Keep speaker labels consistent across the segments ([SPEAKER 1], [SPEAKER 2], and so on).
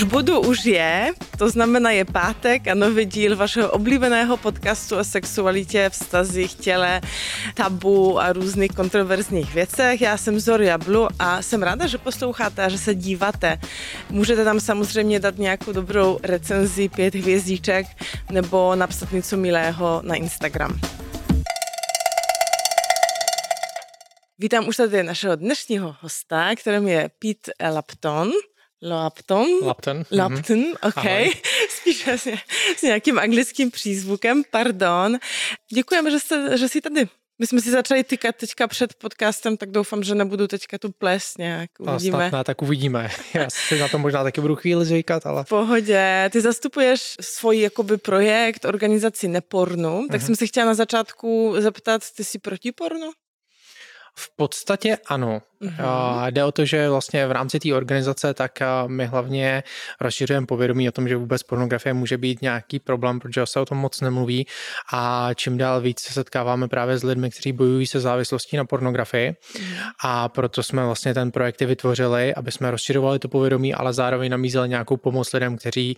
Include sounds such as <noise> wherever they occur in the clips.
[SPEAKER 1] Už budu, už je, to znamená je pátek a nový díl vašeho oblíbeného podcastu o sexualitě, vztazích, těle, tabu a různých kontroverzních věcech. Já jsem Zoria Blu a jsem ráda, že posloucháte a že se díváte. Můžete tam samozřejmě dát nějakou dobrou recenzi, pět hvězdíček nebo napsat něco milého na Instagram. Vítám už tady našeho dnešního hosta, kterým je Pete Lapton. Lapton?
[SPEAKER 2] Lapton.
[SPEAKER 1] Lapton, mm-hmm. ok. Ahoj. <laughs> Spíš s, s nějakým anglickým přízvukem, pardon. Děkujeme, že, jste, že jsi tady. My jsme si začali tykat teďka před podcastem, tak doufám, že nebudu teďka tu ples nějak.
[SPEAKER 2] Uvidíme. Ne, tak uvidíme. <laughs> Já si na to možná taky budu chvíli zvykat, ale...
[SPEAKER 1] V pohodě. Ty zastupuješ svůj jakoby projekt, organizaci Nepornu, tak mm-hmm. jsem se chtěla na začátku zeptat, ty jsi proti pornu?
[SPEAKER 2] V podstatě ano. Mm-hmm. Jde o to, že vlastně v rámci té organizace tak my hlavně rozšiřujeme povědomí o tom, že vůbec pornografie může být nějaký problém, protože se o tom moc nemluví a čím dál víc se setkáváme právě s lidmi, kteří bojují se závislostí na pornografii mm-hmm. a proto jsme vlastně ten projekt vytvořili, aby jsme rozšiřovali to povědomí, ale zároveň namízeli nějakou pomoc lidem, kteří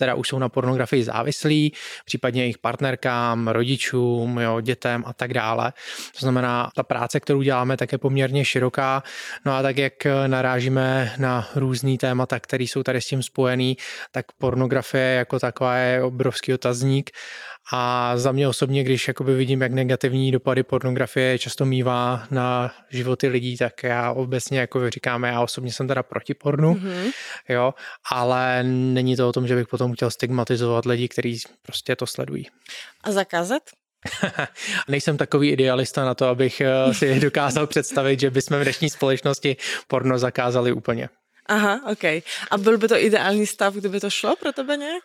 [SPEAKER 2] teda už jsou na pornografii závislí, případně jejich partnerkám, rodičům, jo, dětem a tak dále. To znamená, ta práce, kterou děláme, tak je poměrně široká. No a tak, jak narážíme na různý témata, které jsou tady s tím spojený, tak pornografie jako taková je obrovský otazník a za mě osobně, když jakoby vidím, jak negativní dopady pornografie často mývá na životy lidí, tak já obecně, jako říkáme, já osobně jsem teda proti pornu, mm-hmm. jo, ale není to o tom, že bych potom chtěl stigmatizovat lidi, kteří prostě to sledují.
[SPEAKER 1] A zakázat? <laughs>
[SPEAKER 2] Nejsem takový idealista na to, abych eh, si <laughs> dokázal představit, že bychom v dnešní společnosti porno zakázali úplně.
[SPEAKER 1] Aha, ok. A byl by to ideální stav, kdyby to šlo pro tebe nějak?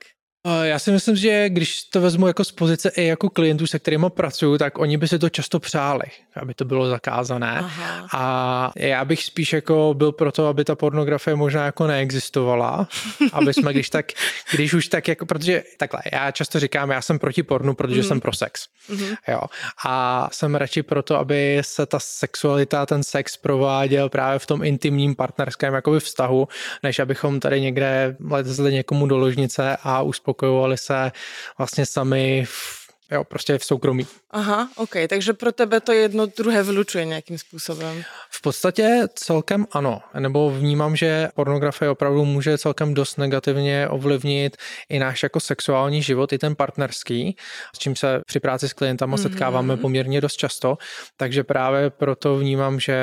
[SPEAKER 2] Já si myslím, že když to vezmu jako z pozice i jako klientů, se kterými pracuju, tak oni by si to často přáli, aby to bylo zakázané. Aha. A já bych spíš jako byl pro to, aby ta pornografie možná jako neexistovala, <laughs> aby jsme když tak, když už tak jako, protože takhle, já často říkám, já jsem proti pornu, protože mm. jsem pro sex. Mm-hmm. Jo. A jsem radši proto, aby se ta sexualita, ten sex prováděl právě v tom intimním partnerském jakoby vztahu, než abychom tady někde lezli někomu do ložnice a uspokojili uspokojovali se vlastně sami v jo, prostě v soukromí.
[SPEAKER 1] Aha, ok, takže pro tebe to jedno druhé vylučuje nějakým způsobem.
[SPEAKER 2] V podstatě celkem ano, nebo vnímám, že pornografie opravdu může celkem dost negativně ovlivnit i náš jako sexuální život, i ten partnerský, s čím se při práci s klientama mm-hmm. setkáváme poměrně dost často, takže právě proto vnímám, že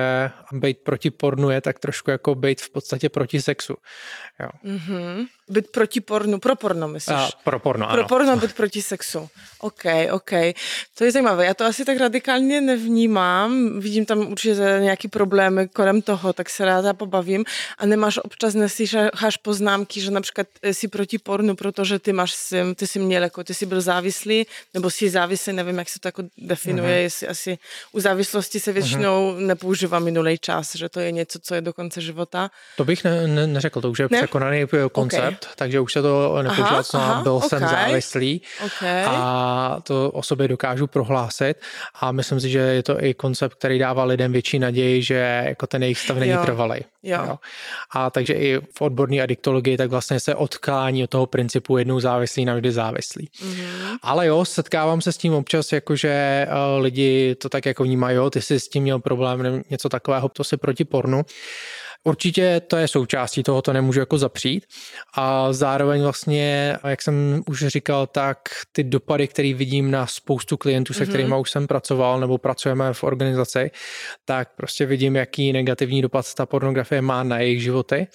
[SPEAKER 2] být proti pornu je tak trošku jako být v podstatě proti sexu. Jo.
[SPEAKER 1] Mm-hmm. Být proti pornu, pro porno myslíš? A,
[SPEAKER 2] pro porno,
[SPEAKER 1] ano. Pro porno být proti sexu. OK, OK. To je zajímavé. Já to asi tak radikálně nevnímám. Vidím tam určitě nějaký problémy kolem toho, tak se ráda pobavím. A nemáš občas neslyšáš poznámky, že například jsi proti pornu, protože ty máš, ty jsi měl jako, ty jsi byl závislý, nebo jsi závislý, nevím, jak se to jako definuje, mm-hmm. jestli asi u závislosti se většinou mm-hmm. nepoužívá minulý čas, že to je něco, co je do konce života.
[SPEAKER 2] To bych ne, ne, neřekl, to už je ne? překonaný koncept, okay. takže už se to nepoužívá, co byl okay. jsem závislý. Okay. A to o sobě dokážu prohlásit a myslím si, že je to i koncept, který dává lidem větší naději, že jako ten jejich stav není trvalý. Jo. Jo. A takže i v odborné adiktologii tak vlastně se odklání od toho principu jednou závislý, navždy závislý. Mm-hmm. Ale jo, setkávám se s tím občas, jakože eh, lidi to tak jako vnímají, jo, ty jsi s tím měl problém, něco takového, to si proti pornu. Určitě to je součástí toho, to nemůžu jako zapřít. A zároveň vlastně, jak jsem už říkal, tak ty dopady, které vidím na spoustu klientů, se mm-hmm. kterými už jsem pracoval nebo pracujeme v organizaci, tak prostě vidím, jaký negativní dopad ta pornografie má na jejich životy.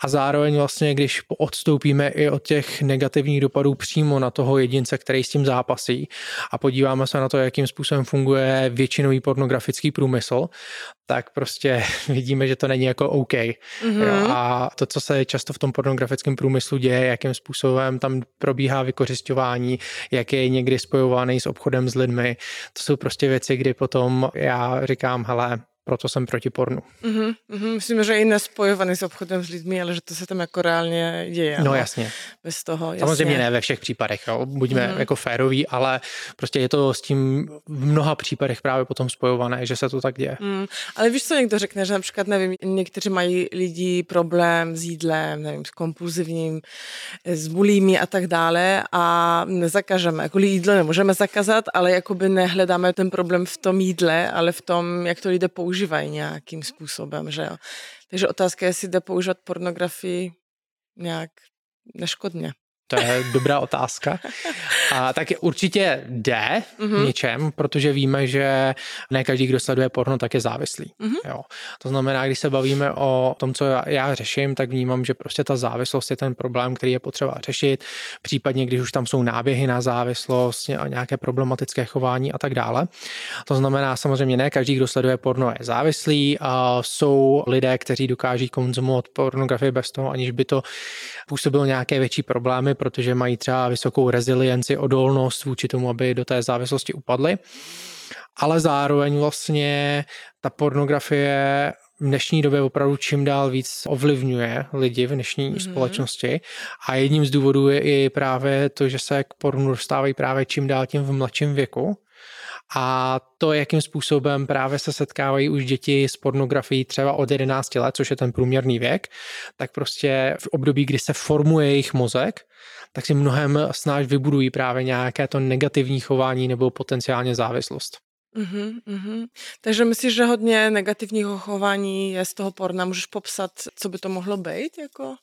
[SPEAKER 2] A zároveň vlastně, když odstoupíme i od těch negativních dopadů přímo na toho jedince, který s tím zápasí a podíváme se na to, jakým způsobem funguje většinový pornografický průmysl, tak prostě <laughs> vidíme, že to není jako OK. Mm-hmm. Jo, a to, co se často v tom pornografickém průmyslu děje, jakým způsobem tam probíhá vykořišťování, jak je někdy spojovaný s obchodem s lidmi, to jsou prostě věci, kdy potom já říkám, hele, proto jsem proti pornu.
[SPEAKER 1] Mm-hmm, mm-hmm. Myslím, že i nespojovaný s obchodem s lidmi, ale že to se tam jako reálně děje.
[SPEAKER 2] No jasně.
[SPEAKER 1] Bez toho, jasně.
[SPEAKER 2] Samozřejmě ne ve všech případech, jo. buďme mm-hmm. jako féroví, ale prostě je to s tím v mnoha případech právě potom spojované, že se to tak děje.
[SPEAKER 1] Mm, ale víš, co někdo řekne, že například, nevím, někteří mají lidi problém s jídlem, nevím, s kompulzivním, s bulími a tak dále a nezakažeme, jako jídlo nemůžeme zakázat, ale jakoby nehledáme ten problém v tom jídle, ale v tom, jak to lidé používají nějakým způsobem, že jo. Takže otázka je, jestli jde používat pornografii nějak neškodně.
[SPEAKER 2] To je dobrá otázka. A tak určitě jde mm-hmm. něčem, protože víme, že ne každý, kdo sleduje porno, tak je závislý. Mm-hmm. Jo. To znamená, když se bavíme o tom, co já, já řeším, tak vnímám, že prostě ta závislost je ten problém, který je potřeba řešit. Případně, když už tam jsou náběhy na závislost, nějaké problematické chování a tak dále. To znamená, samozřejmě ne každý, kdo sleduje porno, je závislý. A jsou lidé, kteří dokáží konzumovat pornografii bez toho, aniž by to působilo nějaké větší problémy protože mají třeba vysokou rezilienci, odolnost vůči tomu, aby do té závislosti upadly. Ale zároveň vlastně ta pornografie v dnešní době opravdu čím dál víc ovlivňuje lidi v dnešní mm-hmm. společnosti a jedním z důvodů je i právě to, že se k pornu dostávají právě čím dál tím v mladším věku a to, jakým způsobem právě se setkávají už děti s pornografií třeba od 11 let, což je ten průměrný věk, tak prostě v období, kdy se formuje jejich mozek, tak si mnohem snáž vybudují právě nějaké to negativní chování nebo potenciálně závislost.
[SPEAKER 1] Uh-huh, uh-huh. Takže myslíš, že hodně negativního chování je z toho porna? Můžeš popsat, co by to mohlo být? Jako?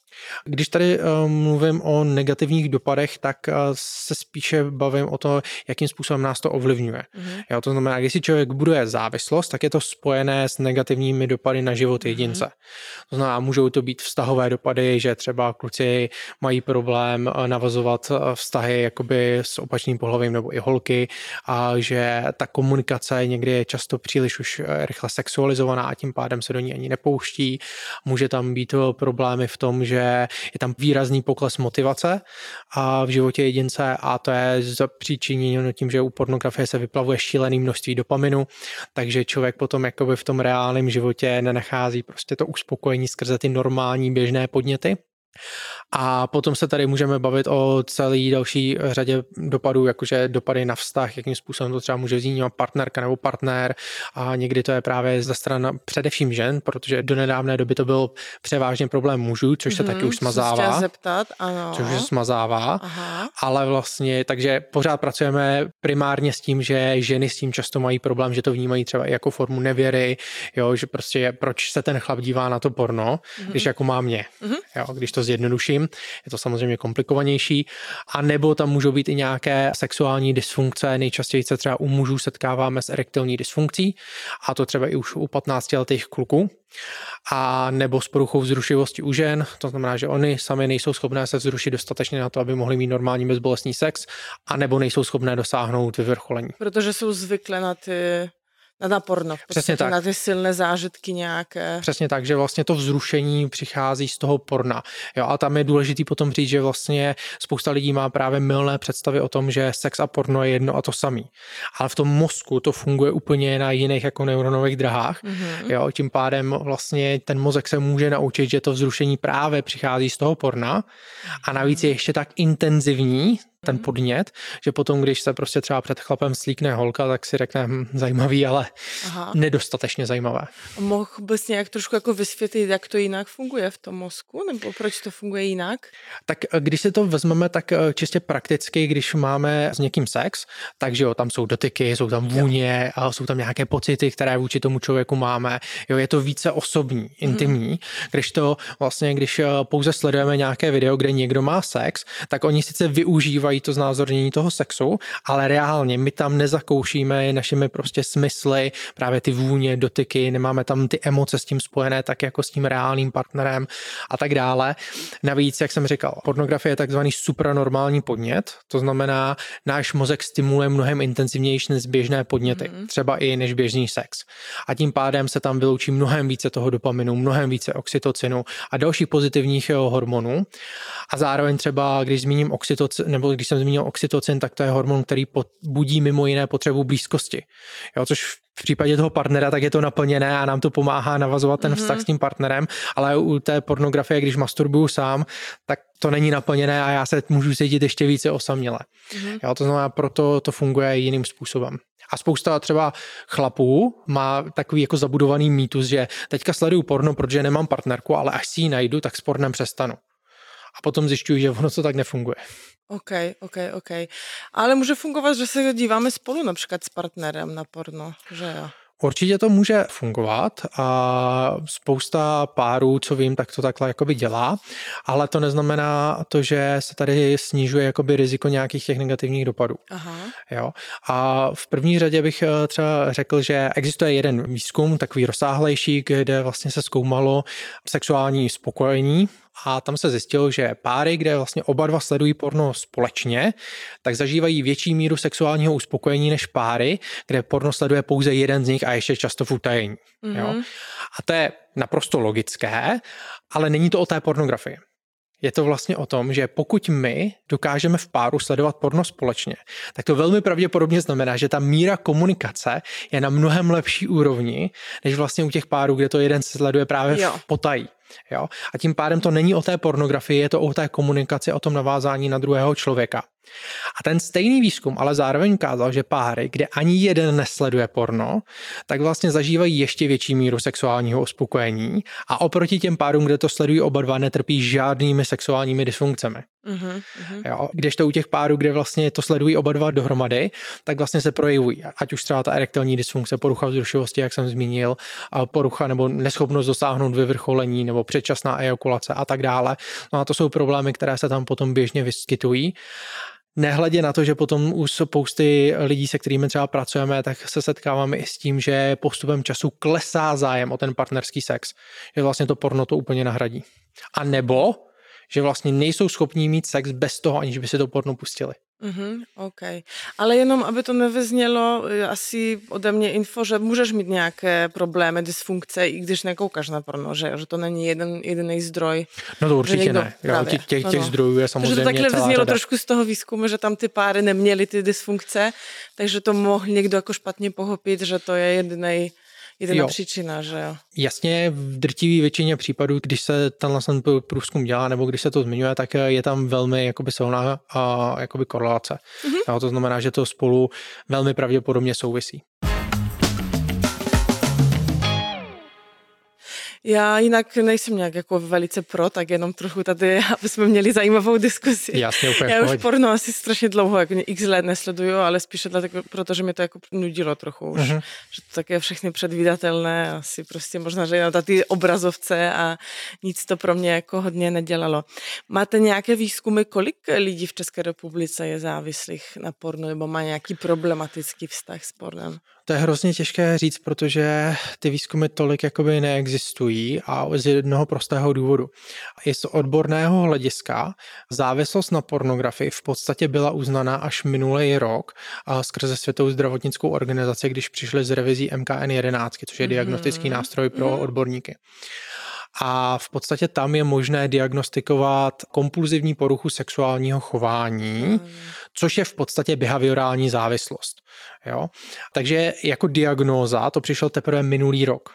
[SPEAKER 2] Když tady uh, mluvím o negativních dopadech, tak uh, se spíše bavím o to, jakým způsobem nás to ovlivňuje. Uh-huh. Jo, to znamená, když si člověk buduje závislost, tak je to spojené s negativními dopady na život jedince. Uh-huh. To znamená, můžou to být vztahové dopady, že třeba kluci mají problém navazovat vztahy jakoby s opačným pohlavím nebo i holky a že ta komunikace někdy je často příliš už eh, rychle sexualizovaná a tím pádem se do ní ani nepouští. Může tam být eh, problémy v tom, že je tam výrazný pokles motivace a v životě jedince a to je zapříčiněno tím, že u pornografie se vyplavuje šílený množství dopaminu, takže člověk potom jakoby v tom reálném životě nenachází prostě to uspokojení skrze ty normální běžné podněty. A potom se tady můžeme bavit o celý další řadě dopadů, jakože dopady na vztah, jakým způsobem to třeba může vnímat partnerka nebo partner a někdy to je právě ze strany především žen, protože do nedávné doby to byl převážně problém mužů, což se mm-hmm, taky už smazává.
[SPEAKER 1] zeptat, ano.
[SPEAKER 2] Což se smazává, Aha. ale vlastně, takže pořád pracujeme primárně s tím, že ženy s tím často mají problém, že to vnímají třeba i jako formu nevěry, jo, že prostě proč se ten chlap dívá na to porno, mm-hmm. když jako má mě, mm-hmm. jo, když to zjednoduším, je to samozřejmě komplikovanější, a nebo tam můžou být i nějaké sexuální dysfunkce, nejčastěji se třeba u mužů setkáváme s erektilní dysfunkcí, a to třeba i už u 15 letých kluků, a nebo s poruchou vzrušivosti u žen, to znamená, že oni sami nejsou schopné se vzrušit dostatečně na to, aby mohli mít normální bezbolestný sex, a nebo nejsou schopné dosáhnout vyvrcholení.
[SPEAKER 1] Protože jsou zvyklé na ty na porno, Přesně tak. na ty silné zážitky nějaké.
[SPEAKER 2] Přesně tak, že vlastně to vzrušení přichází z toho porna. Jo, a tam je důležitý potom říct, že vlastně spousta lidí má právě milné představy o tom, že sex a porno je jedno a to samý. Ale v tom mozku to funguje úplně na jiných jako neuronových drahách. Mm-hmm. Jo, tím pádem vlastně ten mozek se může naučit, že to vzrušení právě přichází z toho porna a navíc je ještě tak intenzivní, ten podnět, že potom, když se prostě třeba před chlapem slíkne holka, tak si řekne hm, zajímavý, ale Aha. nedostatečně zajímavé.
[SPEAKER 1] Mohl bys nějak trošku jako vysvětlit, jak to jinak funguje v tom mozku, nebo proč to funguje jinak?
[SPEAKER 2] Tak eh, když si to vezmeme tak eh, čistě prakticky, když máme s někým sex, takže jo, tam jsou dotyky, jsou tam vůně, a jsou tam nějaké pocity, které vůči tomu člověku máme. Jo, je to více osobní, mhm. intimní, hmm. když to vlastně, když eh, pouze sledujeme nějaké video, kde někdo má sex, tak oni sice využívají používají to znázornění toho sexu, ale reálně my tam nezakoušíme našimi prostě smysly, právě ty vůně, dotyky, nemáme tam ty emoce s tím spojené, tak jako s tím reálným partnerem a tak dále. Navíc, jak jsem říkal, pornografie je takzvaný supranormální podnět, to znamená, náš mozek stimuluje mnohem intenzivnější než běžné podněty, mm-hmm. třeba i než běžný sex. A tím pádem se tam vyloučí mnohem více toho dopaminu, mnohem více oxytocinu a dalších pozitivních hormonů. A zároveň třeba, když zmíním oxytocin, nebo když jsem zmínil oxytocin, tak to je hormon, který budí mimo jiné potřebu blízkosti. Jo, což v případě toho partnera, tak je to naplněné a nám to pomáhá navazovat ten mm-hmm. vztah s tím partnerem, ale u té pornografie, když masturbuju sám, tak to není naplněné a já se můžu cítit ještě více osaměle. Mm-hmm. Jo, to znamená, proto to funguje jiným způsobem. A spousta třeba chlapů má takový jako zabudovaný mýtus, že teďka sleduju porno, protože nemám partnerku, ale až si ji najdu, tak s pornem přestanu. A potom zjišťuji, že ono to tak nefunguje.
[SPEAKER 1] OK, OK, OK. Ale může fungovat, že se díváme spolu například s partnerem na porno, že jo?
[SPEAKER 2] Určitě to může fungovat a spousta párů, co vím, tak to takhle jakoby dělá, ale to neznamená to, že se tady snižuje jakoby riziko nějakých těch negativních dopadů. Aha. Jo? A v první řadě bych eh, třeba řekl, že existuje jeden výzkum, takový rozsáhlejší, kde vlastně se zkoumalo sexuální spokojení a tam se zjistilo, že páry, kde vlastně oba dva sledují porno společně, tak zažívají větší míru sexuálního uspokojení než páry, kde porno sleduje pouze jeden z nich a ještě často v utajení. Mm-hmm. Jo? A to je naprosto logické, ale není to o té pornografii. Je to vlastně o tom, že pokud my dokážeme v páru sledovat porno společně, tak to velmi pravděpodobně znamená, že ta míra komunikace je na mnohem lepší úrovni, než vlastně u těch párů, kde to jeden sleduje právě jo. v potají. Jo? A tím pádem to není o té pornografii, je to o té komunikaci, o tom navázání na druhého člověka. A ten stejný výzkum ale zároveň ukázal, že páry, kde ani jeden nesleduje porno, tak vlastně zažívají ještě větší míru sexuálního uspokojení a oproti těm párům, kde to sledují oba dva, netrpí žádnými sexuálními dysfunkcemi. Uh-huh, uh-huh. Jo, když to u těch párů, kde vlastně to sledují oba dva dohromady, tak vlastně se projevují, ať už třeba ta erektilní dysfunkce, porucha vzrušivosti, jak jsem zmínil, porucha nebo neschopnost dosáhnout vyvrcholení nebo předčasná ejakulace a tak dále. No a to jsou problémy, které se tam potom běžně vyskytují. Nehledě na to, že potom u spousty lidí, se kterými třeba pracujeme, tak se setkáváme i s tím, že postupem času klesá zájem o ten partnerský sex. Že vlastně to porno to úplně nahradí. A nebo, že vlastně nejsou schopní mít sex bez toho, aniž by si to porno pustili.
[SPEAKER 1] Mhm, OK. Ale jenom, aby to nevyznělo y, asi ode mě info, že můžeš mít nějaké problémy, dysfunkce, i když nekoukáš na porno, že, že to není jeden jediný zdroj.
[SPEAKER 2] No to určitě někdo, ne. Jo, těch, těch, těch no, no. zdrojů je samozřejmě
[SPEAKER 1] Takže to takhle vyznělo řada. trošku z toho výzkumu, že tam ty páry neměly ty dysfunkce, takže to mohl někdo jako špatně pochopit, že to je jediný jedna jo. příčina, že jo?
[SPEAKER 2] Jasně, v drtivé většině případů, když se tenhle ten průzkum dělá nebo když se to zmiňuje, tak je tam velmi jakoby silná a, jakoby korelace. Mm-hmm. Jo, to znamená, že to spolu velmi pravděpodobně souvisí.
[SPEAKER 1] Já jinak nejsem nějak jako velice pro, tak jenom trochu tady, <laughs> aby jsme měli zajímavou diskusi.
[SPEAKER 2] Jasně, úplně
[SPEAKER 1] Já už porno asi strašně dlouho, jako x let nesleduju, ale spíše dlatego, protože mě to jako nudilo trochu už. Uh-huh. Že to tak je všechny předvídatelné, asi prostě možná, že jenom na ty obrazovce a nic to pro mě jako hodně nedělalo. Máte nějaké výzkumy, kolik lidí v České republice je závislých na pornu nebo má nějaký problematický vztah s pornem?
[SPEAKER 2] To je hrozně těžké říct, protože ty výzkumy tolik jakoby neexistují a z jednoho prostého důvodu. I z odborného hlediska závislost na pornografii v podstatě byla uznaná až minulý rok skrze Světovou zdravotnickou organizaci, když přišli z revizí MKN11, což je diagnostický mhm. nástroj pro mhm. odborníky a v podstatě tam je možné diagnostikovat kompulzivní poruchu sexuálního chování. Což je v podstatě behaviorální závislost. Jo? Takže jako diagnóza to přišlo teprve minulý rok.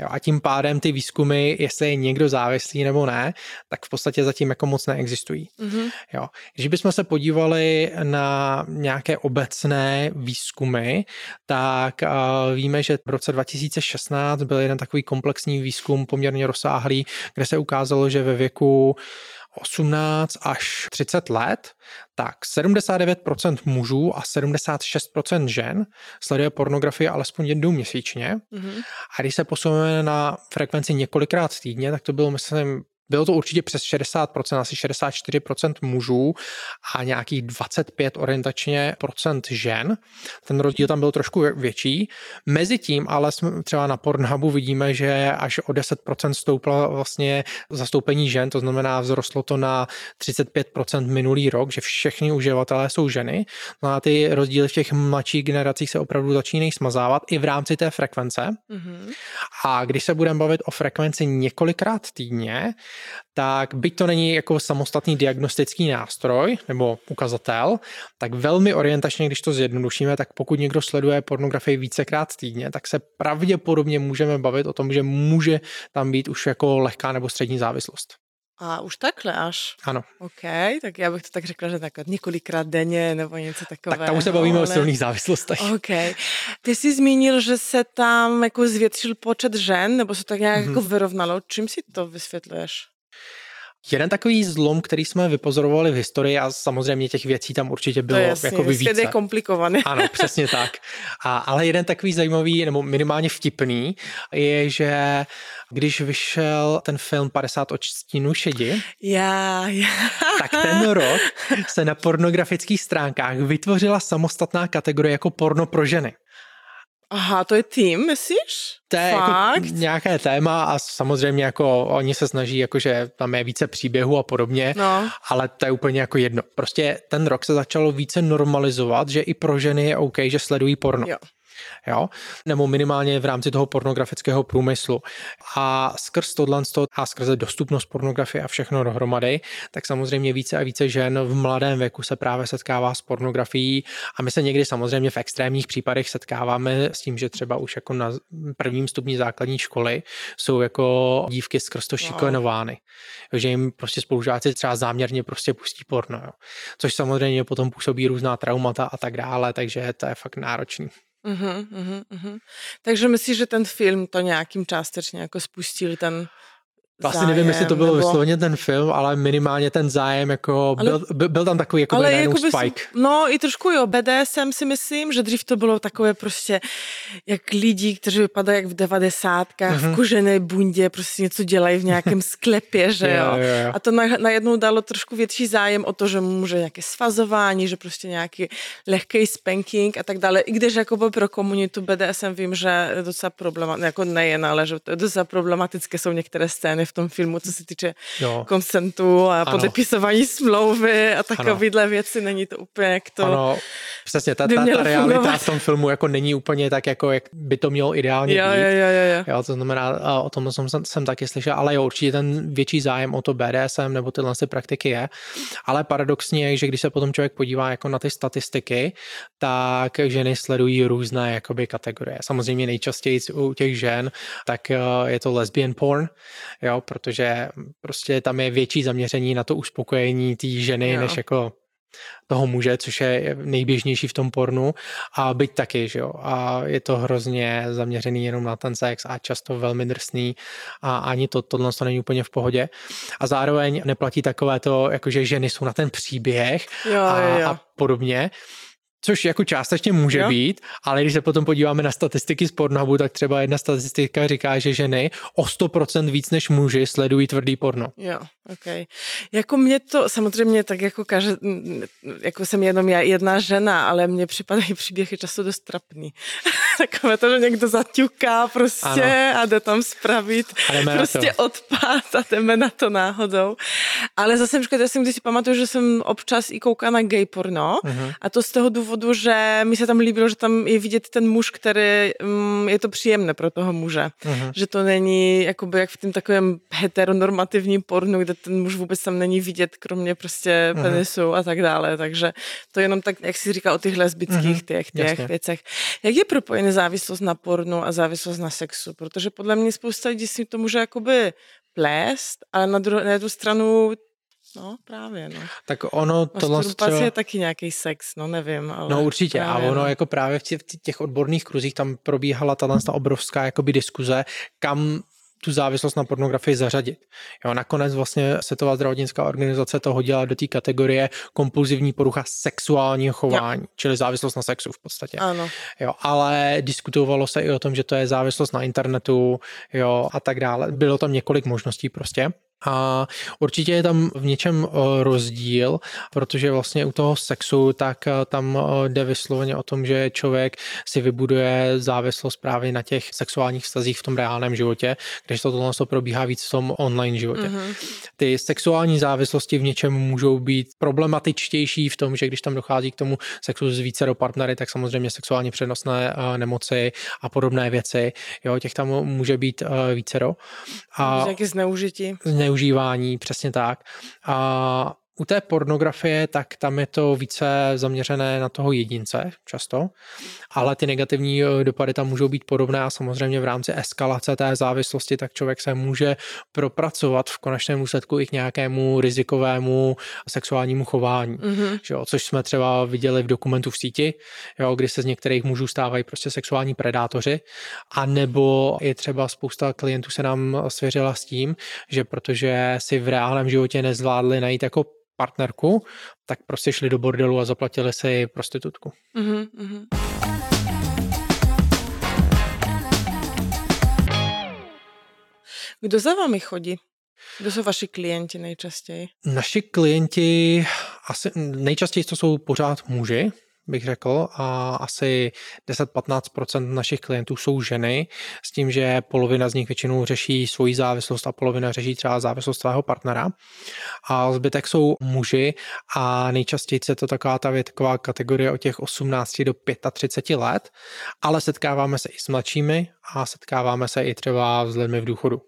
[SPEAKER 2] Jo, a tím pádem ty výzkumy, jestli je někdo závislý nebo ne, tak v podstatě zatím jako moc neexistují. Mm-hmm. Jo. Když bychom se podívali na nějaké obecné výzkumy, tak uh, víme, že v roce 2016 byl jeden takový komplexní výzkum poměrně rozsáhlý, kde se ukázalo, že ve věku 18 až 30 let, tak 79% mužů a 76% žen sleduje pornografii alespoň jednou měsíčně. Mm-hmm. A když se posuneme na frekvenci několikrát týdně, tak to bylo, myslím, bylo to určitě přes 60%, asi 64% mužů a nějakých 25 orientačně procent žen. Ten rozdíl tam byl trošku větší. Mezitím ale jsme třeba na Pornhubu vidíme, že až o 10% stoupla vlastně zastoupení žen, to znamená vzrostlo to na 35% minulý rok, že všichni uživatelé jsou ženy. No a ty rozdíly v těch mladších generacích se opravdu začínají smazávat i v rámci té frekvence. Mm-hmm. A když se budeme bavit o frekvenci několikrát týdně, tak byť to není jako samostatný diagnostický nástroj nebo ukazatel, tak velmi orientačně, když to zjednodušíme, tak pokud někdo sleduje pornografii vícekrát týdně, tak se pravděpodobně můžeme bavit o tom, že může tam být už jako lehká nebo střední závislost.
[SPEAKER 1] A už takhle až?
[SPEAKER 2] Ano.
[SPEAKER 1] OK, tak já bych to tak řekla, že tak několikrát denně nebo něco takového.
[SPEAKER 2] Tak tam už se bavíme ale... o silných závislostech.
[SPEAKER 1] OK. Ty jsi zmínil, že se tam jako zvětšil počet žen, nebo se tak nějak mm-hmm. jako vyrovnalo. Čím si to vysvětluješ?
[SPEAKER 2] Jeden takový zlom, který jsme vypozorovali v historii a samozřejmě těch věcí tam určitě bylo
[SPEAKER 1] jasný,
[SPEAKER 2] jako více.
[SPEAKER 1] je komplikovaný.
[SPEAKER 2] Ano, přesně tak. A, ale jeden takový zajímavý, nebo minimálně vtipný, je, že když vyšel ten film 50 odstínů šedi,
[SPEAKER 1] já, já.
[SPEAKER 2] tak ten rok se na pornografických stránkách vytvořila samostatná kategorie jako porno pro ženy.
[SPEAKER 1] Aha, to je tým, myslíš?
[SPEAKER 2] To je jako nějaké téma a samozřejmě jako oni se snaží, jakože tam je více příběhů a podobně, no. ale to je úplně jako jedno. Prostě ten rok se začalo více normalizovat, že i pro ženy je OK, že sledují porno. Jo jo? nebo minimálně v rámci toho pornografického průmyslu. A skrz tohle a skrze dostupnost pornografie a všechno dohromady, tak samozřejmě více a více žen v mladém věku se právě setkává s pornografií a my se někdy samozřejmě v extrémních případech setkáváme s tím, že třeba už jako na prvním stupni základní školy jsou jako dívky skrz to šikanovány. Že jim prostě spolužáci třeba záměrně prostě pustí porno. Jo. Což samozřejmě potom působí různá traumata a tak dále, takže to je fakt náročný.
[SPEAKER 1] Uh-huh, uh-huh, uh-huh. Takže myslíš, že ten film to nějakým částečně jako spustil ten
[SPEAKER 2] Vlastně zájem, nevím, jestli to bylo nebo... vysloveně ten film, ale minimálně ten zájem, jako ale... byl, byl tam takový jako ale jakoby spike.
[SPEAKER 1] No i trošku jo, BDSM si myslím, že dřív to bylo takové prostě jak lidi, kteří vypadají jak v devadesátkách, mm-hmm. v mhm. kožené bundě, prostě něco dělají v nějakém <laughs> sklepě, že jo. jo, jo, jo. A to na, najednou dalo trošku větší zájem o to, že může nějaké svazování, že prostě nějaký lehký spanking a tak dále. I když jako pro komunitu BDSM vím, že je docela problematické, jako nejen, ale že to je docela problematické jsou některé scény v tom filmu, co se týče jo. konsentu a ano. podepisování smlouvy a takovýhle ano. věci. Není to úplně jak to...
[SPEAKER 2] Ano, přesně, ta, ta, ta realita fungovat. v tom filmu jako není úplně tak, jako jak by to mělo ideálně
[SPEAKER 1] jo,
[SPEAKER 2] být.
[SPEAKER 1] Jo, jo, jo, jo.
[SPEAKER 2] jo to znamená, o tom jsem, jsem taky slyšel, ale jo, určitě ten větší zájem o to BDSM nebo tyhle praktiky je. Ale paradoxně je, že když se potom člověk podívá jako na ty statistiky, tak ženy sledují různé jakoby kategorie. Samozřejmě nejčastěji u těch žen, tak eh, je to lesbian porn, jo, protože prostě tam je větší zaměření na to uspokojení té ženy, jo. než jako toho muže, což je nejběžnější v tom pornu a byť taky, že jo. A je to hrozně zaměřený jenom na ten sex a často velmi drsný a ani to, tohle to není úplně v pohodě. A zároveň neplatí takové to, jakože ženy jsou na ten příběh
[SPEAKER 1] jo,
[SPEAKER 2] a,
[SPEAKER 1] jo, jo.
[SPEAKER 2] a podobně. Což jako částečně může jo. být, ale když se potom podíváme na statistiky z Pornhubu, tak třeba jedna statistika říká, že ženy o 100% víc než muži sledují tvrdý porno.
[SPEAKER 1] Jo, ok. Jako mě to, samozřejmě tak jako každý, jako jsem jenom já jedna žena, ale mně připadají příběhy často dost trapný. <laughs> Takové to, že někdo zaťuká prostě ano. a jde tam spravit prostě odpad a jdeme na to náhodou. Ale zase já jsem když si pamatuju, že jsem občas i koukala na gay porno uh-huh. a to z toho důvodu důvodu, že mi se tam líbilo, že tam je vidět ten muž, který um, je to příjemné pro toho muže. Uh-huh. Že to není jakoby jak v tom takovém heteronormativním pornu, kde ten muž vůbec tam není vidět, kromě prostě uh-huh. penisu a tak dále. Takže to jenom tak, jak si říká o těch lesbických uh-huh. těch, těch věcech. Jak je propojená závislost na pornu a závislost na sexu? Protože podle mě spousta lidí si to může jakoby plést, ale na, druhou, na jednu stranu No, právě, no.
[SPEAKER 2] Tak ono to třeba...
[SPEAKER 1] je taky nějaký sex, no nevím. Ale
[SPEAKER 2] no určitě právě, a ono no. jako právě v těch odborných kruzích tam probíhala ta obrovská jakoby diskuze, kam tu závislost na pornografii zařadit. Jo, nakonec vlastně Světová zdravotnická organizace to hodila do té kategorie kompulzivní porucha sexuálního chování, jo. čili závislost na sexu v podstatě.
[SPEAKER 1] Ano.
[SPEAKER 2] Jo, ale diskutovalo se i o tom, že to je závislost na internetu jo, a tak dále. Bylo tam několik možností prostě. A určitě je tam v něčem eh, rozdíl, protože vlastně u toho sexu tak eh, tam eh, jde vysloveně o tom, že člověk si vybuduje závislost právě na těch sexuálních vztazích v tom reálném životě, když to tohle probíhá víc v tom online životě. Mm-hmm. Ty sexuální závislosti v něčem můžou být problematičtější v tom, že když tam dochází k tomu sexu s více do partnery, tak samozřejmě sexuálně přenosné nemoci a podobné věci, jo, těch tam může být vícero.
[SPEAKER 1] A nějaké zneužití
[SPEAKER 2] zneužívání, přesně tak. A u té pornografie, tak tam je to více zaměřené na toho jedince často, ale ty negativní eh, dopady tam můžou být podobné a samozřejmě v rámci eskalace té závislosti, tak člověk se může propracovat v konečném úsledku i k nějakému rizikovému sexuálnímu chování, mm-hmm. že jo, což jsme třeba viděli v dokumentu v síti, jo, kdy se z některých mužů stávají prostě sexuální predátoři, a nebo je třeba spousta klientů se nám svěřila s tím, že protože si v reálném životě nezvládli najít jako partnerku, tak prostě šli do bordelu a zaplatili si prostitutku. Mm-hmm.
[SPEAKER 1] Kdo za vámi chodí? Kdo jsou vaši klienti nejčastěji?
[SPEAKER 2] Naši klienti, asi nejčastěji to jsou pořád muži, bych řekl, a asi 10-15% našich klientů jsou ženy, s tím, že polovina z nich většinou řeší svoji závislost a polovina řeší třeba závislost svého partnera. A zbytek jsou muži a nejčastěji je to taková ta věková kategorie od těch 18 do 35 let, ale setkáváme se i s mladšími a setkáváme se i třeba s lidmi v důchodu.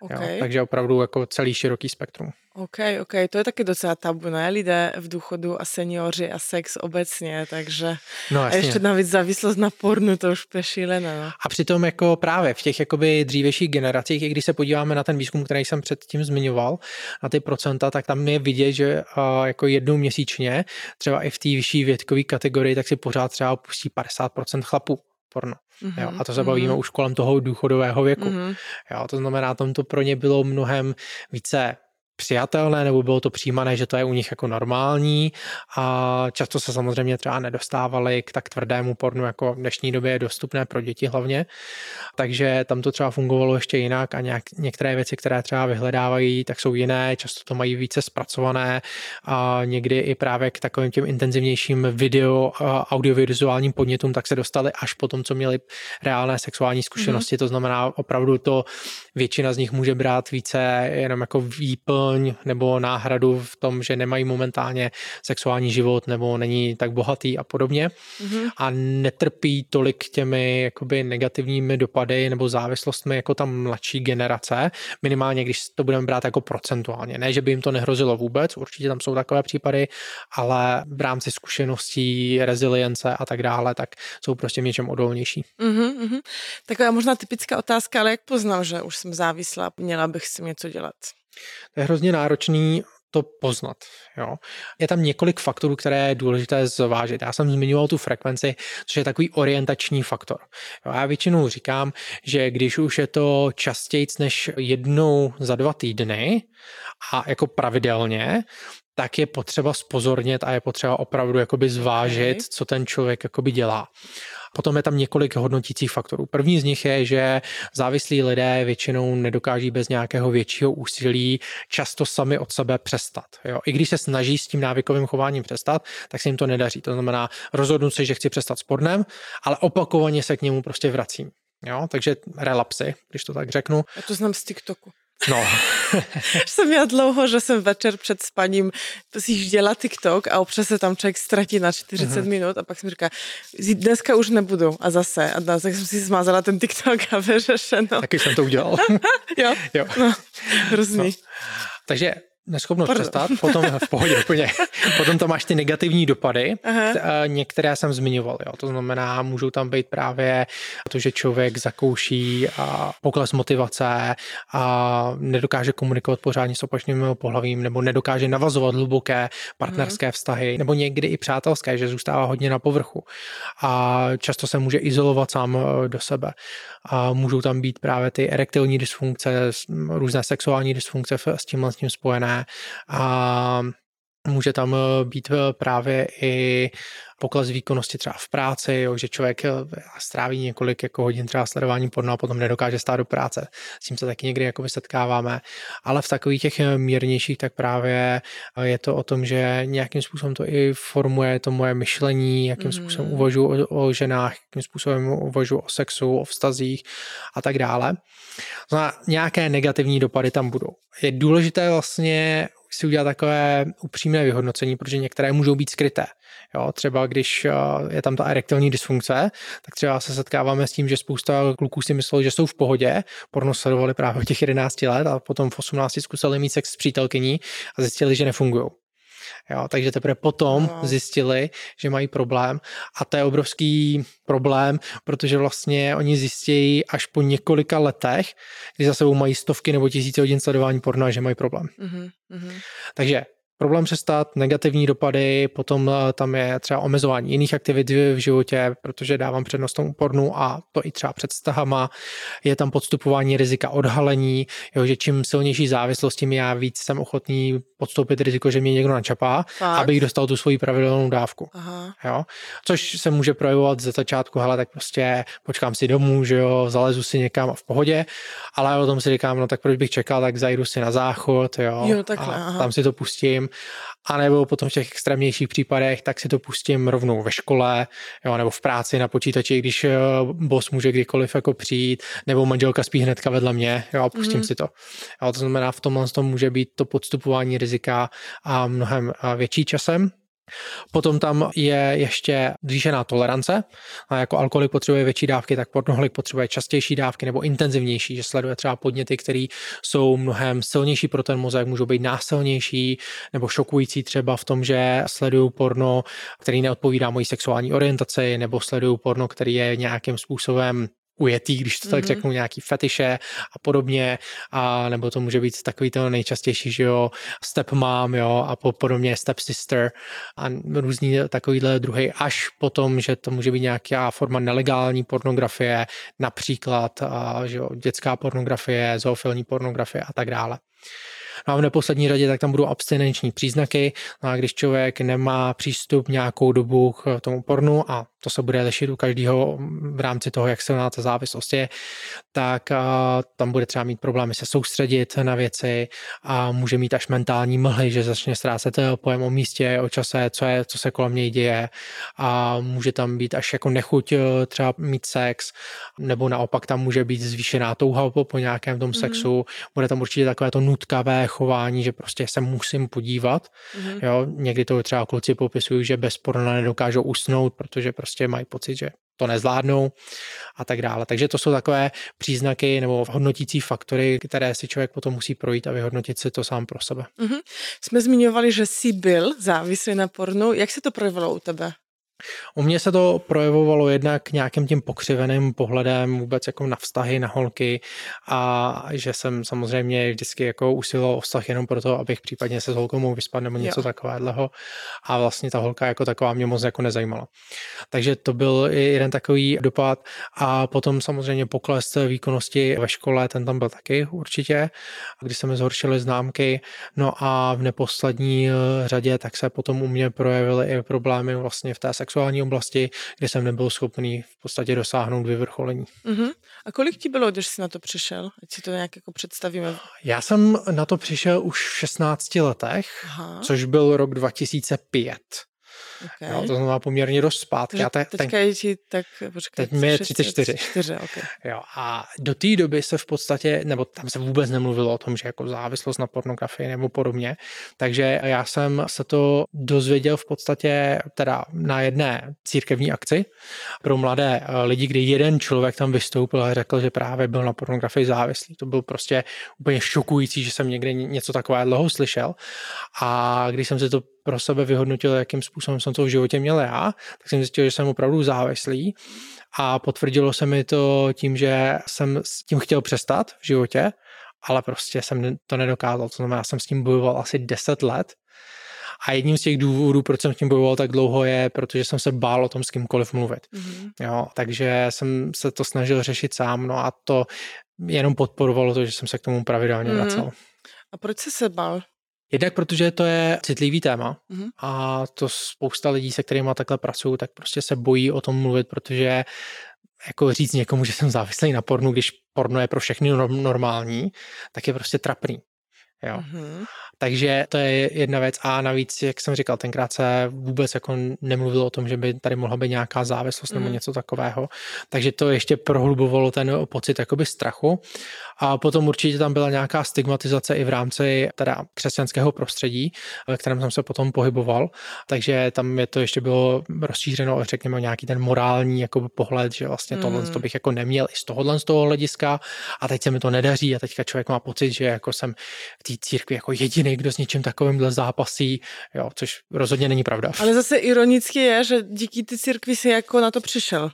[SPEAKER 2] Okay. Jo, takže opravdu jako celý široký spektrum.
[SPEAKER 1] OK, OK, to je také docela tabu, ne? Lidé v důchodu a seniori a sex obecně, takže no, a ještě navíc závislost na pornu, to už je šílené. No.
[SPEAKER 2] A přitom jako právě v těch jakoby dřívějších generacích, i když se podíváme na ten výzkum, který jsem předtím zmiňoval, na ty procenta, tak tam je vidět, že uh, jako jednou měsíčně, třeba i v té vyšší větkové kategorii, tak si pořád třeba pustí 50% chlapů porno. Mm-hmm, jo, a to se bavíme mm-hmm. už kolem toho důchodového věku. Mm-hmm. Jo, to znamená, tam to pro ně bylo mnohem více přijatelné, nebo bylo to přijímané, že to je u nich jako normální a často se samozřejmě třeba nedostávali k tak tvrdému pornu, jako v dnešní době je dostupné pro děti hlavně. Takže tam to třeba fungovalo ještě jinak a nějak, některé věci, které třeba vyhledávají, tak jsou jiné, často to mají více zpracované a někdy i právě k takovým těm intenzivnějším video, audiovizuálním podnětům, tak se dostali až po tom, co měli reálné sexuální zkušenosti. Mm-hmm. To znamená opravdu to většina z nich může brát více jenom jako výplň doplň nebo náhradu v tom, že nemají momentálně sexuální život nebo není tak bohatý a podobně mm-hmm. a netrpí tolik těmi jakoby negativními dopady nebo závislostmi jako ta mladší generace, minimálně když to budeme brát jako procentuálně. Ne, že by jim to nehrozilo vůbec, určitě tam jsou takové případy, ale v rámci zkušeností, rezilience a tak dále, tak jsou prostě něčem odolnější. Mm-hmm.
[SPEAKER 1] Taková možná typická otázka, ale jak poznám, že už jsem závislá, měla bych si něco dělat?
[SPEAKER 2] To je hrozně náročný to poznat. Jo. Je tam několik faktorů, které je důležité zvážit. Já jsem zmiňoval tu frekvenci, což je takový orientační faktor. Jo, já většinou říkám, že když už je to častěji než jednou za dva týdny a jako pravidelně, tak je potřeba spozornit a je potřeba opravdu jakoby zvážit, okay. co ten člověk jakoby dělá. Potom je tam několik hodnotících faktorů. První z nich je, že závislí lidé většinou nedokáží bez nějakého většího úsilí často sami od sebe přestat. Jo? I když se snaží s tím návykovým chováním přestat, tak se jim to nedaří. To znamená rozhodnout se, že chci přestat s pornem, ale opakovaně se k němu prostě vracím. Jo? Takže relapsy, když to tak řeknu.
[SPEAKER 1] Já to znám z TikToku. No. <laughs> jsem měla dlouho, že jsem večer před spaním zjížděla TikTok a občas se tam člověk ztratí na 40 uh-huh. minut a pak jsem říká, dneska už nebudu a zase. A tak jsem si smázala ten TikTok a <laughs> vyřešeno.
[SPEAKER 2] Taky jsem to udělal. <laughs>
[SPEAKER 1] jo? Jo. No, hrozný. No.
[SPEAKER 2] Takže neschopnost Pardon. přestat, potom v pohodě úplně. <laughs> Potom tam máš ty negativní dopady, Aha. některé jsem zmiňoval. Jo. To znamená, můžou tam být právě to, že člověk zakouší a pokles motivace a nedokáže komunikovat pořádně s opačným pohlavím nebo nedokáže navazovat hluboké partnerské vztahy nebo někdy i přátelské, že zůstává hodně na povrchu a často se může izolovat sám eh, do sebe. A můžou tam být právě ty erektilní dysfunkce, různé sexuální dysfunkce s tím vlastně spojené a může tam eh, být eh, právě i pokles výkonnosti třeba v práci, jo, že člověk eh, stráví několik jako hodin třeba sledování porno a potom nedokáže stát do práce. S tím se taky někdy jako setkáváme. Ale v takových těch mírnějších tak právě je to o tom, že nějakým způsobem to i formuje to moje myšlení, jakým mm. způsobem uvažuji o, o ženách, jakým způsobem uvažuji o sexu, o vztazích a tak dále. Znamená, nějaké negativní dopady tam budou. Je důležité vlastně si udělat takové upřímné vyhodnocení, protože některé můžou být skryté. Jo, třeba když eh, je tam ta erektilní dysfunkce, tak třeba se setkáváme s tím, že spousta kluků si myslelo, že jsou v pohodě, porno sledovali právě od těch 11 let a potom v 18 zkusili mít sex s přítelkyní a zjistili, že nefungují. Jo, takže teprve potom no. zjistili, že mají problém a to je obrovský problém, protože vlastně oni zjistí až po několika letech, kdy za sebou mají stovky nebo tisíce hodin sledování porna, že mají problém. Mm-hmm. Takže problém přestat, negativní dopady, potom eh, tam je třeba omezování jiných aktivit v životě, protože dávám přednost tomu pornu a to i třeba před stahama. Je tam podstupování rizika odhalení, jo, že čím silnější závislost, tím já víc jsem ochotný podstoupit riziko, že mě někdo načapá, Fakt? abych dostal tu svoji pravidelnou dávku. Aha. Jo? Což se může projevovat ze začátku, hele, tak prostě počkám si domů, že jo, zalezu si někam v pohodě, ale o tom si říkám, no tak proč bych čekal, tak zajdu si na záchod, jo,
[SPEAKER 1] jo takhle, a
[SPEAKER 2] tam si to pustím a nebo potom v těch extrémnějších případech, tak si to pustím rovnou ve škole, jo, nebo v práci na počítači, když eh, boss může kdykoliv jako přijít, nebo manželka spí hnedka vedle mě, jo, a pustím mm. si to. Jo, to znamená, v tomhle tom může být to podstupování rizika a mnohem eh, větší časem, Potom tam je ještě zvýšená tolerance. A jako alkoholik potřebuje větší dávky, tak pornoholik potřebuje častější dávky nebo intenzivnější, že sleduje třeba podněty, které jsou mnohem silnější pro ten mozek, můžou být násilnější nebo šokující třeba v tom, že sledují porno, který neodpovídá mojí sexuální orientaci, nebo sledují porno, který je nějakým způsobem ujetý, když to tak mm-hmm. řeknu, nějaký fetiše a podobně, a nebo to může být takový to nejčastější, že jo, stepmom, jo, a po, podobně stepsister a různý takovýhle druhý, až potom, že to může být nějaká forma nelegální pornografie, například, a, že jo, dětská pornografie, zoofilní pornografie a tak dále. No a v neposlední řadě tak tam budou abstinenční příznaky. No a když člověk nemá přístup nějakou dobu k tomu pornu a to se bude lišit u každého v rámci toho, jak silná ta závislost je, tak tam bude třeba mít problémy se soustředit na věci a může mít až mentální mlhy, že začne ztrácet pojem o místě, o čase, co, je, co se kolem něj děje a může tam být až jako nechuť e, třeba mít sex, nebo naopak tam může být zvýšená touha po, po nějakém tom mm-hmm. sexu, bude tam určitě takové to nutkavé chování, že prostě se musím podívat. Mm-hmm. Jo, někdy to třeba kluci popisují, že bez porna nedokážou usnout, protože prostě mají pocit, že to nezvládnou a tak dále. Takže to jsou takové příznaky nebo hodnotící faktory, které si člověk potom musí projít a vyhodnotit si to sám pro sebe. Mm-hmm.
[SPEAKER 1] Jsme zmiňovali, že jsi byl závislý na pornu. Jak se to projevilo u tebe?
[SPEAKER 2] U mě se to projevovalo jednak nějakým tím pokřiveným pohledem vůbec jako na vztahy, na holky a že jsem samozřejmě vždycky jako usiloval o vztah jenom proto, abych případně se s holkou mohl vyspat nebo něco jo. takového a vlastně ta holka jako taková mě moc jako nezajímala. Takže to byl i jeden takový dopad a potom samozřejmě pokles výkonnosti ve škole, ten tam byl taky určitě, když se mi zhoršily známky, no a v neposlední řadě tak se potom u mě projevily i problémy vlastně v té sexuální oblasti, kde jsem nebyl schopný v podstatě dosáhnout vyvrcholení. Uh-huh.
[SPEAKER 1] A kolik ti bylo, když jsi na to přišel? Ať si to nějak jako představíme.
[SPEAKER 2] Já jsem na to přišel už v 16 letech, Aha. což byl rok 2005. Okay. Jo, to znamená poměrně dost zpátky.
[SPEAKER 1] Te, teďka je ti tak,
[SPEAKER 2] počkej, teď mi je 34. 34 okay. jo, a do té doby se v podstatě, nebo tam se vůbec nemluvilo o tom, že jako závislost na pornografii nebo podobně, takže já jsem se to dozvěděl v podstatě teda na jedné církevní akci pro mladé eh, lidi, kdy jeden člověk tam vystoupil a řekl, že právě byl na pornografii závislý. To byl prostě úplně šokující, že jsem někde něco takového slyšel. A když jsem si to pro sebe vyhodnotil, jakým způsobem jsem to v životě měl já, tak jsem zjistil, že jsem opravdu závislý a potvrdilo se mi to tím, že jsem s tím chtěl přestat v životě, ale prostě jsem to nedokázal. To znamená, já jsem s tím bojoval asi 10 let a jedním z těch důvodů, proč jsem s tím bojoval tak dlouho, je, protože jsem se bál o tom s kýmkoliv mluvit. Mm-hmm. Jo, takže jsem se to snažil řešit sám, no a to jenom podporovalo to, že jsem se k tomu pravidelně mm-hmm. vracel.
[SPEAKER 1] A proč jsi se bál?
[SPEAKER 2] Jednak protože to je citlivý téma mm-hmm. a to spousta lidí, se kterými takhle pracují, tak prostě se bojí o tom mluvit, protože jako říct někomu, že jsem závislý na pornu, když porno je pro všechny normální, tak je prostě trapný. Jo. Mm-hmm. Takže to je jedna věc. A navíc, jak jsem říkal, tenkrát se vůbec jako nemluvilo o tom, že by tady mohla být nějaká závislost mm. nebo něco takového. Takže to ještě prohlubovalo ten pocit jakoby strachu. A potom určitě tam byla nějaká stigmatizace i v rámci teda křesťanského prostředí, ve kterém jsem se potom pohyboval. Takže tam je to ještě bylo rozšířeno, řekněme, nějaký ten morální jako pohled, že vlastně tohle mm. to bych jako neměl i z tohohle z toho hlediska a teď se mi to nedaří a teďka člověk má pocit, že jako jsem v té církvi jako jediný, kdo s něčím takovýmhle zápasí, jo, což rozhodně není pravda.
[SPEAKER 1] Ale zase ironicky je, že díky ty církvi si jako na to přišel